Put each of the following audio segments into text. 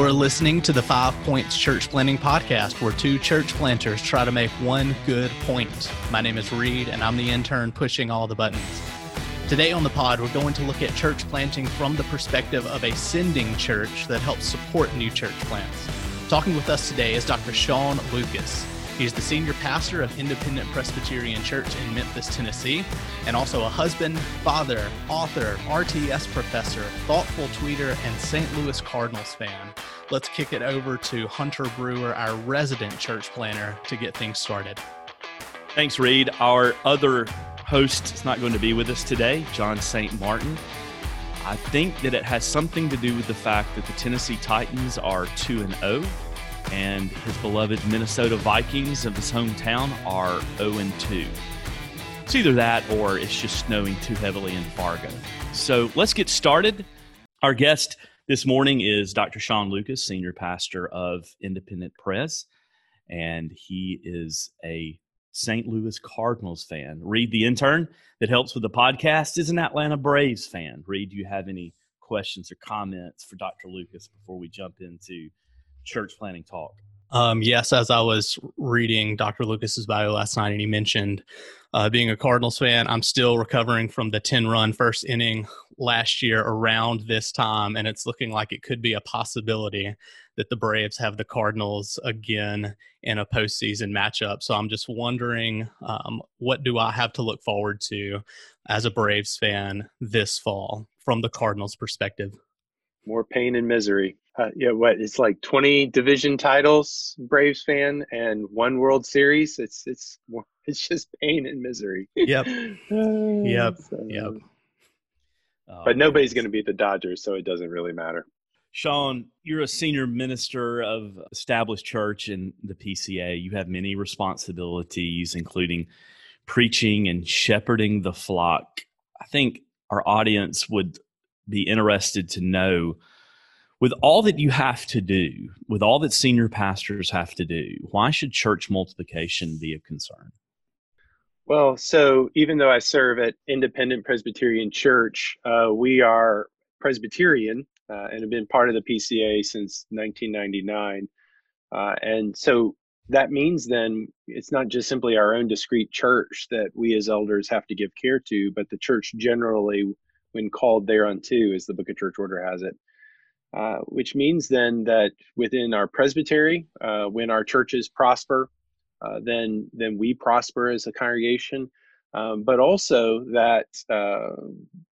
You're listening to the Five Points Church Planting Podcast, where two church planters try to make one good point. My name is Reed, and I'm the intern pushing all the buttons. Today on the pod, we're going to look at church planting from the perspective of a sending church that helps support new church plants. Talking with us today is Dr. Sean Lucas. He's the senior pastor of Independent Presbyterian Church in Memphis, Tennessee, and also a husband, father, author, RTS professor, thoughtful tweeter, and St. Louis Cardinals fan. Let's kick it over to Hunter Brewer, our resident church planter, to get things started. Thanks, Reed. Our other host is not going to be with us today, John St. Martin. I think that it has something to do with the fact that the Tennessee Titans are 2 and 0 and his beloved Minnesota Vikings of his hometown are 0 2. It's either that or it's just snowing too heavily in Fargo. So let's get started. Our guest this morning is Dr. Sean Lucas, senior pastor of Independent Pres, and he is a St. Louis Cardinals fan. Reed, the intern that helps with the podcast, is an Atlanta Braves fan. Reed, do you have any questions or comments for Dr. Lucas before we jump into church planting talk? Um, yes, as I was reading Dr. Lucas's bio last night, and he mentioned uh, being a Cardinals fan, I'm still recovering from the 10 run first inning last year around this time, and it's looking like it could be a possibility that the Braves have the Cardinals again in a postseason matchup. So I'm just wondering, um, what do I have to look forward to as a Braves fan this fall from the Cardinals' perspective? More pain and misery uh, yeah, what it's like 20 division titles, Braves fan, and one World Series. It's it's it's just pain and misery. Yep. uh, yep. So, yep. Oh, but nobody's going to beat the Dodgers, so it doesn't really matter. Sean, you're a senior minister of established church in the PCA. You have many responsibilities, including preaching and shepherding the flock. I think our audience would be interested to know with all that you have to do, with all that senior pastors have to do, why should church multiplication be a concern? Well, so even though I serve at Independent Presbyterian Church, uh, we are Presbyterian uh, and have been part of the PCA since 1999. Uh, and so that means then it's not just simply our own discrete church that we as elders have to give care to, but the church generally, when called thereunto, as the Book of Church Order has it, uh, which means then that within our presbytery, uh, when our churches prosper, uh, then then we prosper as a congregation, um, but also that uh,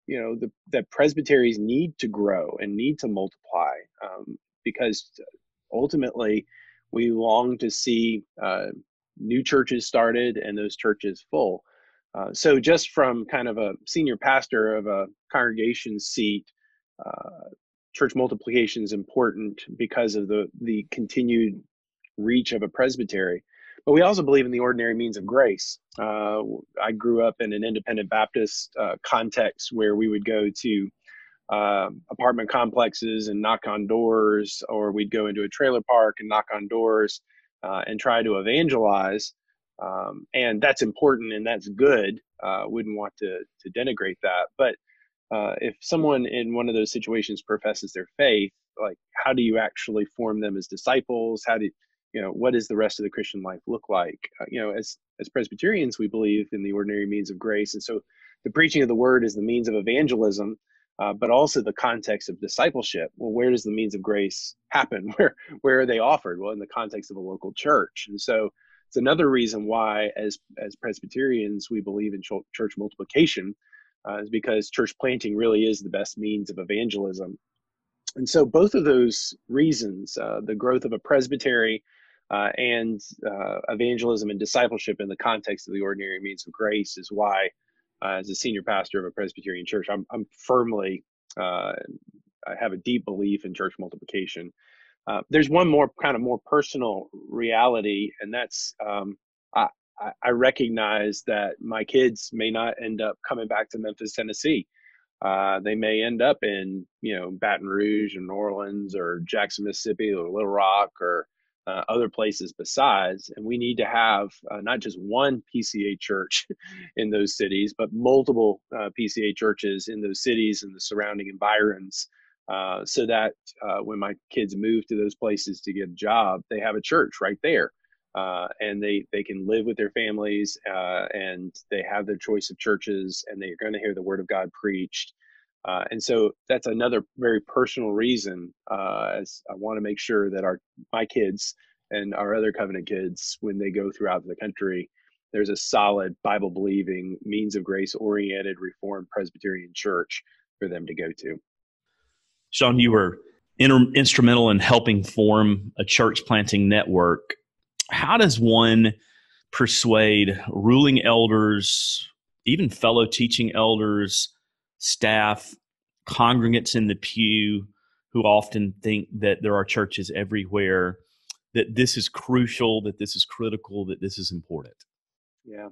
you know the, that presbyteries need to grow and need to multiply um, because ultimately we long to see uh, new churches started and those churches full. Uh, so just from kind of a senior pastor of a congregation seat, uh, church multiplication is important because of the the continued reach of a presbytery but we also believe in the ordinary means of grace. Uh, i grew up in an independent baptist uh, context where we would go to uh, apartment complexes and knock on doors or we'd go into a trailer park and knock on doors uh, and try to evangelize um, and that's important and that's good. Uh, wouldn't want to to denigrate that but uh, if someone in one of those situations professes their faith, like how do you actually form them as disciples? How do you know what does the rest of the Christian life look like? Uh, you know, as as Presbyterians, we believe in the ordinary means of grace, and so the preaching of the word is the means of evangelism, uh, but also the context of discipleship. Well, where does the means of grace happen? Where where are they offered? Well, in the context of a local church, and so it's another reason why, as as Presbyterians, we believe in church multiplication uh, is because church planting really is the best means of evangelism. And so, both of those reasons, uh, the growth of a presbytery uh, and uh, evangelism and discipleship in the context of the ordinary means of grace, is why, uh, as a senior pastor of a Presbyterian church, I'm, I'm firmly, uh, I have a deep belief in church multiplication. there's one more kind of more personal reality, and that's um, I, I, recognize that my kids may not end up coming back to Memphis, Tennessee. Uh, they may end up in you know Baton Rouge or New Orleans or Jackson, Mississippi or Little Rock or uh, other places besides. And we need to have uh, not just one PCA church in those cities, but multiple uh, PCA churches in those cities and the surrounding environs uh, so that uh, when my kids move to those places to get a job, they have a church right there. Uh, and they, they can live with their families uh, and they have their choice of churches and they're going to hear the word of God preached. Uh, and so that's another very personal reason uh, as I want to make sure that our my kids and our other covenant kids, when they go throughout the country, there's a solid Bible believing, means of grace oriented Reformed Presbyterian church for them to go to. Sean, you were inter- instrumental in helping form a church planting network. How does one persuade ruling elders, even fellow teaching elders, staff, congregants in the pew who often think that there are churches everywhere, that this is crucial, that this is critical, that this is important? Yeah.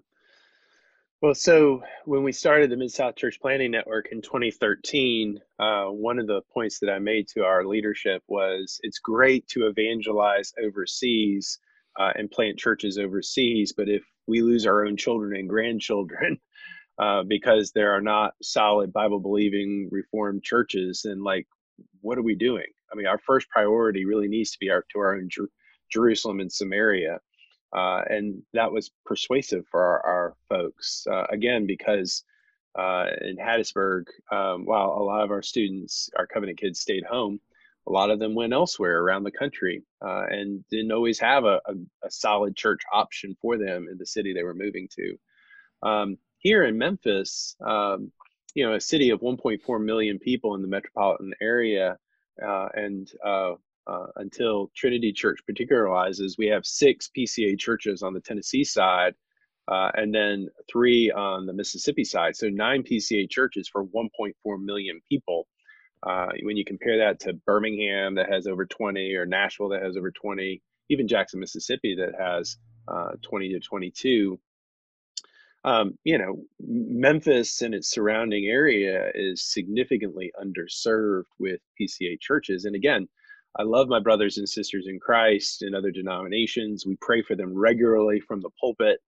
Well, so when we started the Mid South Church Planting Network in 2013, uh, one of the points that I made to our leadership was it's great to evangelize overseas uh, and plant churches overseas, but if we lose our own children and grandchildren uh, because there are not solid Bible believing Reformed churches, then like, what are we doing? I mean, our first priority really needs to be our, to our own Jer- Jerusalem and Samaria. Uh, and that was persuasive for our, our folks. Uh, again, because uh, in Hattiesburg, um, while a lot of our students, our Covenant kids, stayed home, a lot of them went elsewhere around the country uh, and didn't always have a, a, a, solid church option for them in the city they were moving to. Um, here in Memphis, um, you know, a city of 1.4 million people in the metropolitan area, uh, and uh, uh, until Trinity Church particularizes, we have six PCA churches on the Tennessee side, uh, and then three on the Mississippi side. So nine PCA churches for 1.4 million people. Uh, when you compare that to Birmingham, that has over 20, or Nashville, that has over 20, even Jackson, Mississippi, that has uh, 20 to 22. Um, you know, Memphis and its surrounding area is significantly underserved with PCA churches. And again, I love my brothers and sisters in Christ and other denominations. We pray for them regularly from the pulpit.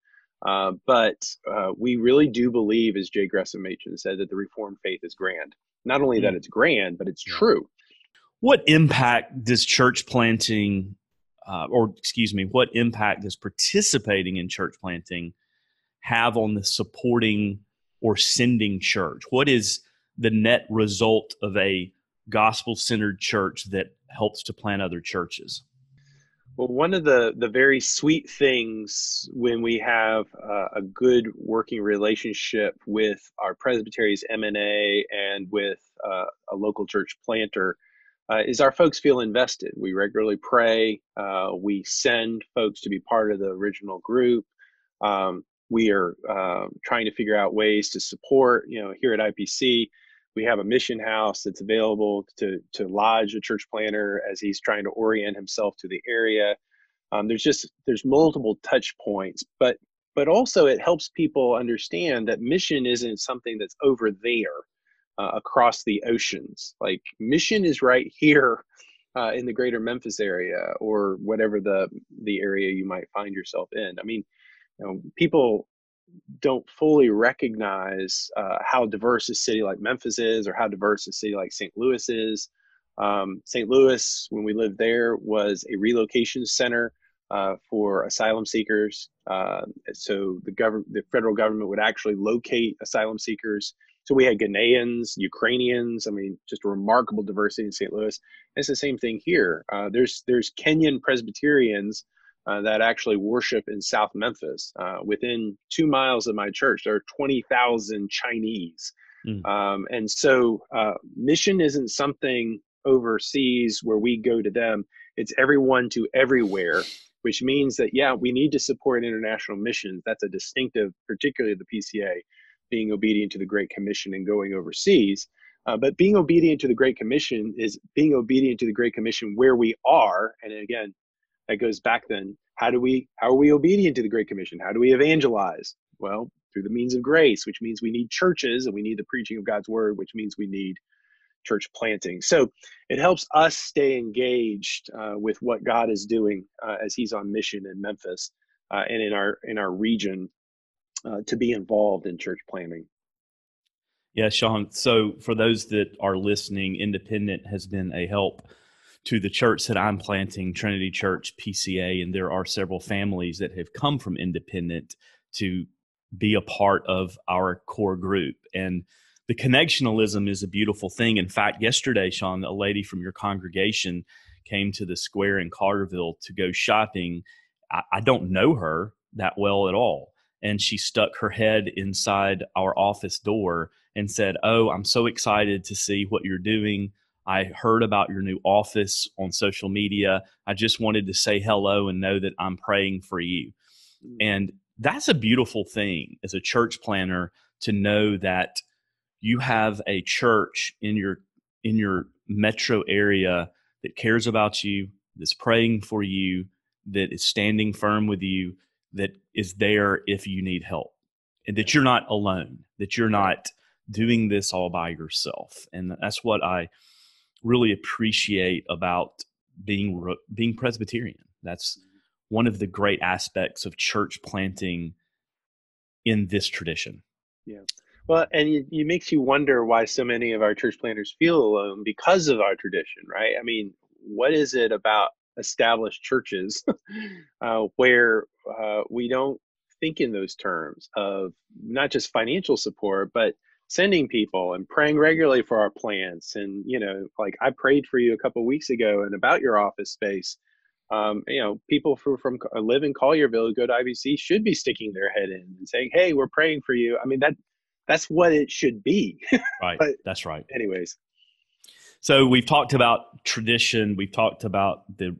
Uh, but uh, we really do believe, as J. Gresham Machen said, that the Reformed faith is grand. Not only mm. that it's grand, but it's true. What impact does church planting, uh, or excuse me, what impact does participating in church planting have on the supporting or sending church? What is the net result of a gospel centered church that helps to plant other churches? Well, one of the, the very sweet things when we have uh, a good working relationship with our presbyteries MNA and with uh, a local church planter uh, is our folks feel invested. We regularly pray. Uh, we send folks to be part of the original group. Um, we are uh, trying to figure out ways to support. You know, here at IPC, we have a mission house that's available to to lodge a church planter as he's trying to orient himself to the area. Um, there's just there's multiple touch points, but but also it helps people understand that mission isn't something that's over there uh, across the oceans. Like mission is right here uh, in the greater Memphis area or whatever the the area you might find yourself in. I mean, you know, people don't fully recognize uh, how diverse a city like Memphis is or how diverse a city like St. Louis is. Um, St. Louis, when we lived there, was a relocation center uh, for asylum seekers. Uh, so the government, the federal government would actually locate asylum seekers. So we had Ghanaians, Ukrainians. I mean, just a remarkable diversity in St. Louis. And it's the same thing here. Uh, there's there's Kenyan Presbyterians uh, that actually worship in South Memphis. Uh, within two miles of my church, there are 20,000 Chinese. Mm. Um, and so uh, mission isn't something overseas where we go to them, it's everyone to everywhere, which means that, yeah, we need to support international missions. That's a distinctive, particularly the PCA, being obedient to the Great Commission and going overseas. Uh, but being obedient to the Great Commission is being obedient to the Great Commission where we are. And again, that goes back then how do we how are we obedient to the great commission? How do we evangelize? Well through the means of grace which means we need churches and we need the preaching of god's word which means we need church planting. So it helps us stay engaged uh, with what god is doing uh, as he's on mission in memphis uh, and in our in our region uh, to be involved in church planting. Yeah, Sean. So for those that are listening, Independent has been a help to the church that I'm planting, Trinity Church PCA, and there are several families that have come from Independent to be a part of our core group. And the connectionalism is a beautiful thing. In fact, yesterday, Sean, a lady from your congregation came to the square in Collierville to go shopping. I, I don't know her that well at all. And she stuck her head inside our office door and said, Oh, I'm so excited to see what you're doing. I heard about your new office on social media. I just wanted to say hello and know that I'm praying for you. Mm. And that's a beautiful thing as a church planter to know that you have a church in your in your metro area that cares about you, that's praying for you, that is standing firm with you, that is there if you need help. And that you're not alone, that you're not doing this all by yourself. And that's what I really appreciate about being being Presbyterian. That's one of the great aspects of church planting in this tradition. Yeah. Well, and it, it, makes you wonder why so many of our church planters feel alone because of our tradition, right? I mean, what is it about established churches uh, where uh, we don't think in those terms of not just financial support, but sending people and praying regularly for our plants? And, you know, like I prayed for you a couple weeks ago and about your office space um, you know, people who from uh, live in Collierville who go to IPC should be sticking their head in and saying, "Hey, we're praying for you." I mean that that's what it should be. right. but that's right. Anyways, so we've talked about tradition. We've talked about the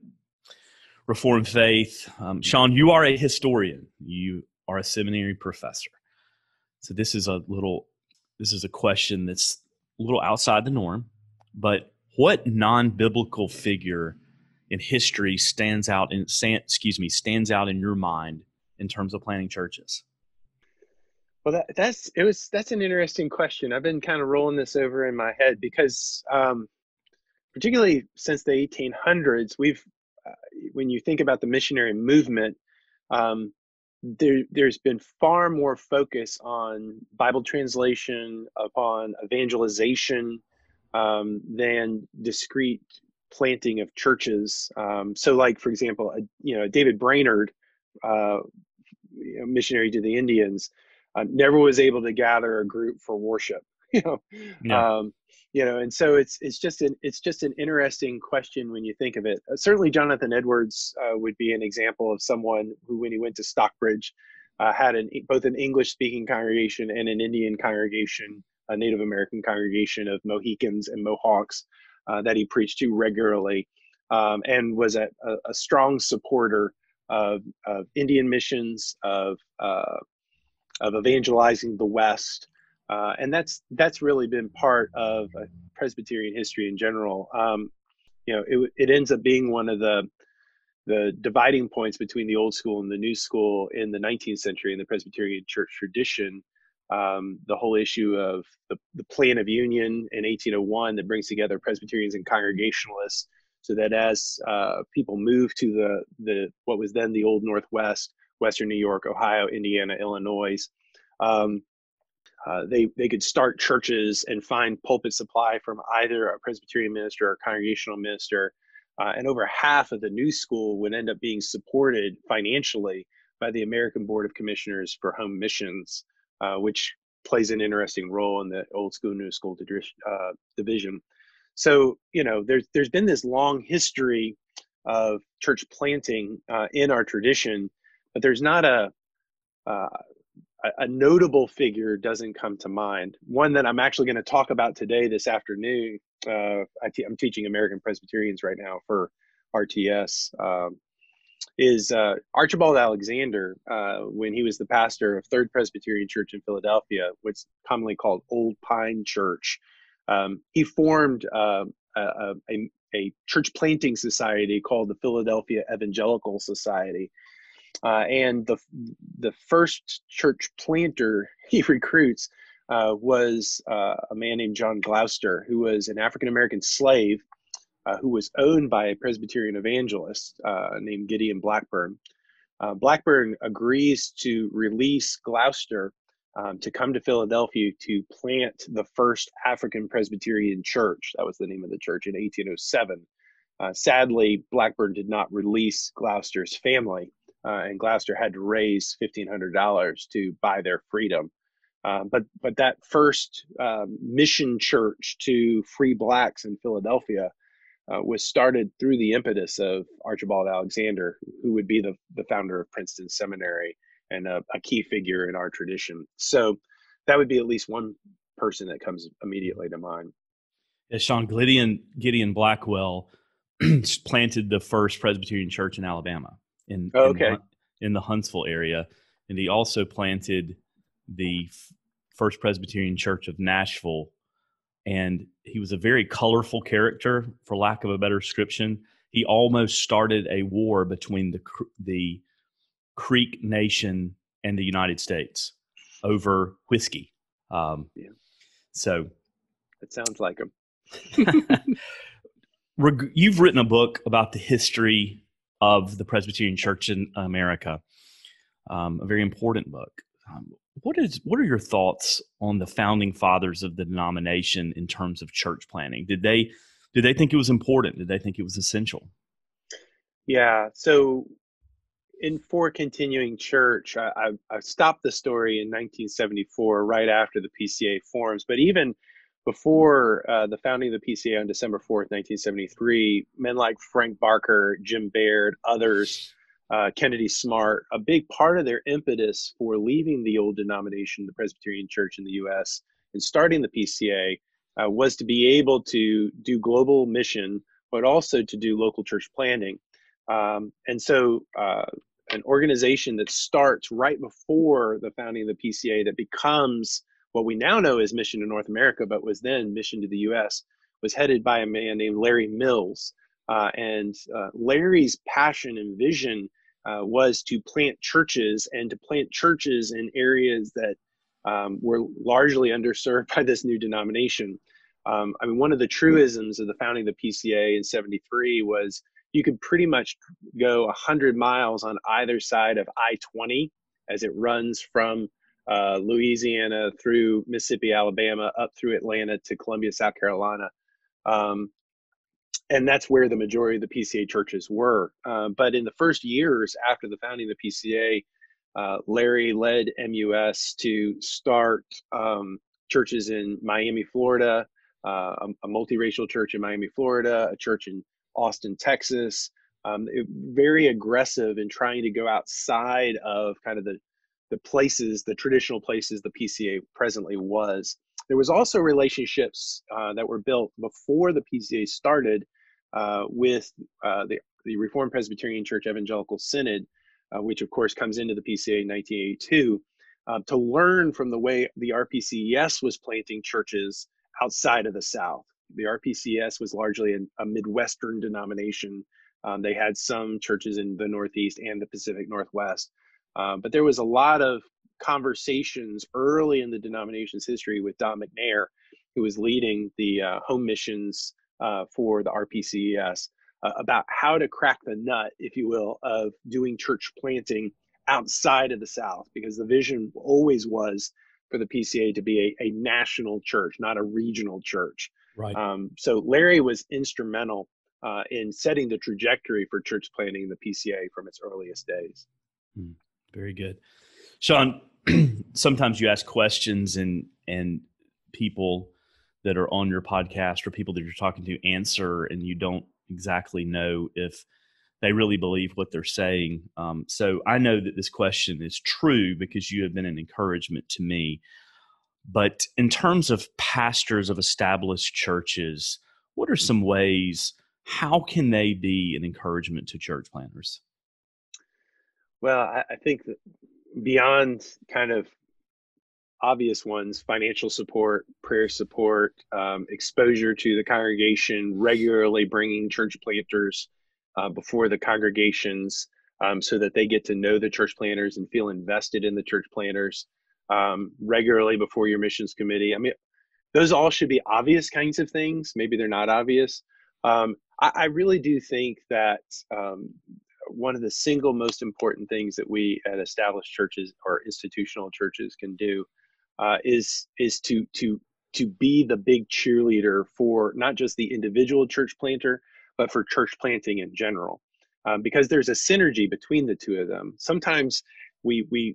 Reformed faith. Um, Sean, you are a historian. You are a seminary professor. So this is a little. This is a question that's a little outside the norm, but what non-biblical figure in history stands out in excuse me stands out in your mind in terms of planting churches? Well, that, that's it was that's an interesting question. I've been kind of rolling this over in my head because, um, particularly since the 1800s, we've uh, when you think about the missionary movement, um, there there's been far more focus on Bible translation, upon evangelization, um, than discrete planting of churches. Um, so, like for example, a, you know David Brainerd, uh, missionary to the Indians, uh, never was able to gather a group for worship. You know, yeah. um, you know, and so it's it's just an it's just an interesting question when you think of it. Uh, certainly, Jonathan Edwards uh, would be an example of someone who, when he went to Stockbridge, uh, had an both an English speaking congregation and an Indian congregation, a Native American congregation of Mohicans and Mohawks uh, that he preached to regularly, um, and was a, a, a, strong supporter of, of Indian missions, of uh, of evangelizing the West, uh, and that's that's really been part of Presbyterian history in general. Um, you know, it, it ends up being one of the the dividing points between the old school and the new school in the 19th century in the Presbyterian church tradition um, the whole issue of the, the plan of union in 1801 that brings together Presbyterians and Congregationalists, so that as uh, people move to the the what was then the old Northwest, Western New York, Ohio, Indiana, Illinois, um, uh, they they could start churches and find pulpit supply from either a Presbyterian minister or Congregational minister, uh, and over half of the new school would end up being supported financially by the American Board of Commissioners for Home Missions uh, which plays an interesting role in the old school new school uh, division. So you know, there's there's been this long history of church planting uh, in our tradition, but there's not a uh, a notable figure doesn't come to mind. One that I'm actually going to talk about today this afternoon. Uh, I am teaching American Presbyterians right now for RTS. Um, is uh, Archibald Alexander, uh, when he was the pastor of Third Presbyterian Church in Philadelphia, what's commonly called Old Pine Church. Um, he formed uh, a, a, a, church planting society called the Philadelphia Evangelical Society. Uh, and the the first church planter he recruits uh, was uh, a man named John Gloucester, who was an African American slave uh, who was owned by a Presbyterian evangelist uh, named Gideon Blackburn. Uh, Blackburn agrees to release Gloucester um, to come to Philadelphia to plant the first African Presbyterian church. That was the name of the church in 1807. Uh, sadly, Blackburn did not release Gloucester's family, uh, and Gloucester had to raise $1,500 to buy their freedom. Uh, but but that first um, mission church to free blacks in Philadelphia uh, was started through the impetus of Archibald Alexander, who would be the, the founder of Princeton Seminary and a, a key figure in our tradition. So that would be at least one person that comes immediately to mind. Yeah, Sean Gideon Gideon Blackwell planted the first Presbyterian church in Alabama in, oh, okay. in, in the Huntsville area, and he also planted the first Presbyterian church of Nashville and he was a very colorful character, for lack of a better description. He almost started a war between the the Creek Nation and the United States over whiskey. Um, yeah. So it sounds like him. You've written a book about the history of the Presbyterian Church in America, um, a very important book. Um, what is what are your thoughts on the founding fathers of the denomination in terms of church planting? Did they did they think it was important? Did they think it was essential? Yeah. So in for continuing church, I, I, I stopped the story in 1974, right after the PCA forms. But even before uh, the founding of the PCA on December 4th, 1973, men like Frank Barker, Jim Baird, others uh, Kennedy Smartt, a big part of their impetus for leaving the old denomination, the Presbyterian Church in the U.S., and starting the PCA uh, was to be able to do global mission, but also to do local church planting. Um, and so, uh, an organization that starts right before the founding of the PCA that becomes what we now know as Mission to North America, but was then Mission to the U.S., was headed by a man named Larry Mills. Uh, and uh, Larry's passion and vision uh, was to plant churches and to plant churches in areas that um, were largely underserved by this new denomination. Um, I mean, one of the truisms of the founding of the PCA in 73 was you could pretty much go 100 miles on either side of I 20 as it runs from uh, Louisiana through Mississippi, Alabama, up through Atlanta to Columbia, South Carolina. Um, and that's where the majority of the PCA churches were. Uh, but in the first years after the founding of the PCA, uh, Larry led MUS to start um, churches in Miami, Florida, uh, a, a, multiracial church in Miami, Florida, a church in Austin, Texas. Um, it, very aggressive in trying to go outside of kind of the the places, the traditional places the PCA presently was. There was also relationships uh, that were built before the PCA started uh, with uh, the, the Reformed Presbyterian Church Evangelical Synod, uh, which of course comes into the PCA in 1982, uh, to learn from the way the RPCES was planting churches outside of the South. The RPCES was largely a, a Midwestern denomination. Um, they had some churches in the Northeast and the Pacific Northwest. Um, but there was a lot of conversations early in the denomination's history with Don MacNair, who was leading the uh, home missions uh, for the RPCES uh, about how to crack the nut, if you will, of doing church planting outside of the South, because the vision always was for the PCA to be a, a national church, not a regional church. Right. Um, so Larry was instrumental uh, in setting the trajectory for church planting in the PCA from its earliest days. Hmm. Very good, Sean. sometimes you ask questions and and people that are on your podcast or people that you're talking to answer and you don't exactly know if they really believe what they're saying. Um, so I know that this question is true because you have been an encouragement to me. But in terms of pastors of established churches, what are some ways? How can they be an encouragement to church planters? Well, I, I think beyond kind of obvious ones financial support, prayer support, um, exposure to the congregation, regularly bringing church planters uh, before the congregations um, so that they get to know the church planters and feel invested in the church planters um, regularly before your missions committee. I mean, those all should be obvious kinds of things. Maybe they're not obvious. Um, I, I, really do think that um, one of the single most important things that we at established churches or institutional churches can do uh, is is to to to be the big cheerleader for not just the individual church planter, but for church planting in general, um, because there's a synergy between the two of them. Sometimes we we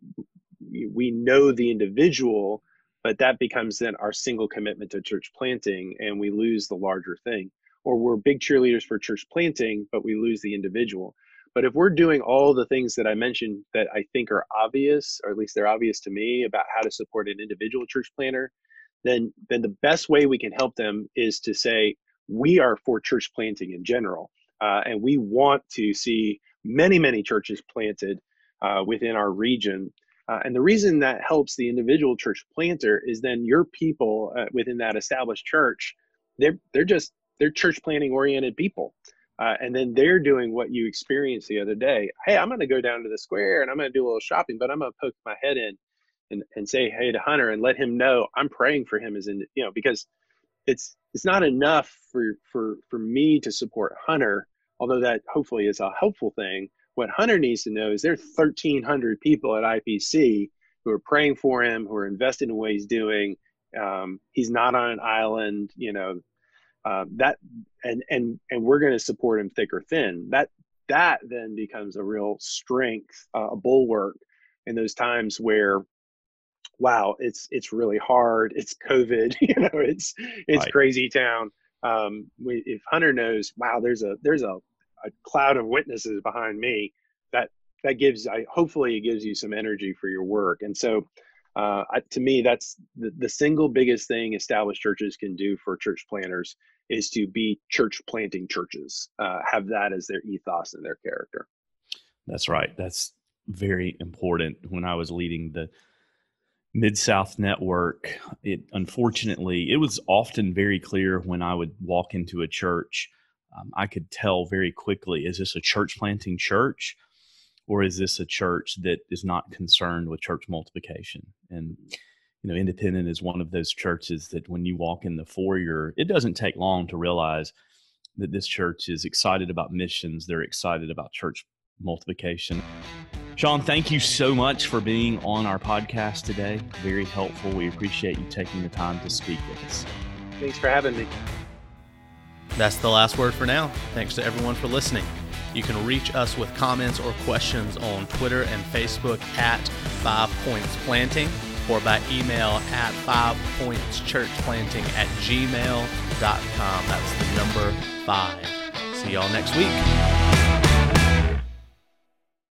we know the individual, but that becomes then our single commitment to church planting, and we lose the larger thing. Or we're big cheerleaders for church planting, but we lose the individual. But if we're doing all the things that I mentioned that I think are obvious, or at least they're obvious to me about how to support an individual church planter, then then the best way we can help them is to say we are for church planting in general, uh, and we want to see many many churches planted uh, within our region. Uh, and the reason that helps the individual church planter is then your people uh, within that established church, they're they're just they're church planting oriented people. Uh, and then they're doing what you experienced the other day. Hey, I'm going to go down to the square and I'm going to do a little shopping, but I'm going to poke my head in and, and say hey to Hunter and let him know I'm praying for him as in you know because it's it's not enough for for for me to support Hunter, although that hopefully is a helpful thing. What Hunter needs to know is there are 1,300 people at IPC who are praying for him, who are invested in what he's doing. Um, he's not on an island, you know. Uh, that and and and we're going to support him thick or thin. That that then becomes a real strength, uh, a bulwark in those times where wow, it's it's really hard. It's COVID, you know, it's it's right. crazy town. Um, we, if Hunter knows, wow, there's a there's a, a cloud of witnesses behind me. That that gives, I hopefully, it gives you some energy for your work. And so, uh, I, to me, that's the, the single biggest thing established churches can do for church planters is to be church planting churches. Uh, have that as their ethos and their character. That's right. That's very important. When I was leading the Mid South Network, it unfortunately, it was often very clear when I would walk into a church. Um, I could tell very quickly is this a church planting church or is this a church that is not concerned with church multiplication? And, you know, Independent is one of those churches that when you walk in the foyer, it doesn't take long to realize that this church is excited about missions, they're excited about church multiplication. Sean, thank you so much for being on our podcast today. Very helpful. We appreciate you taking the time to speak with us. Thanks for having me. That's the last word for now. Thanks to everyone for listening. You can reach us with comments or questions on Twitter and Facebook at Five Points Planting or by email at five points church planting at gmail.com. That's the number five. See y'all next week.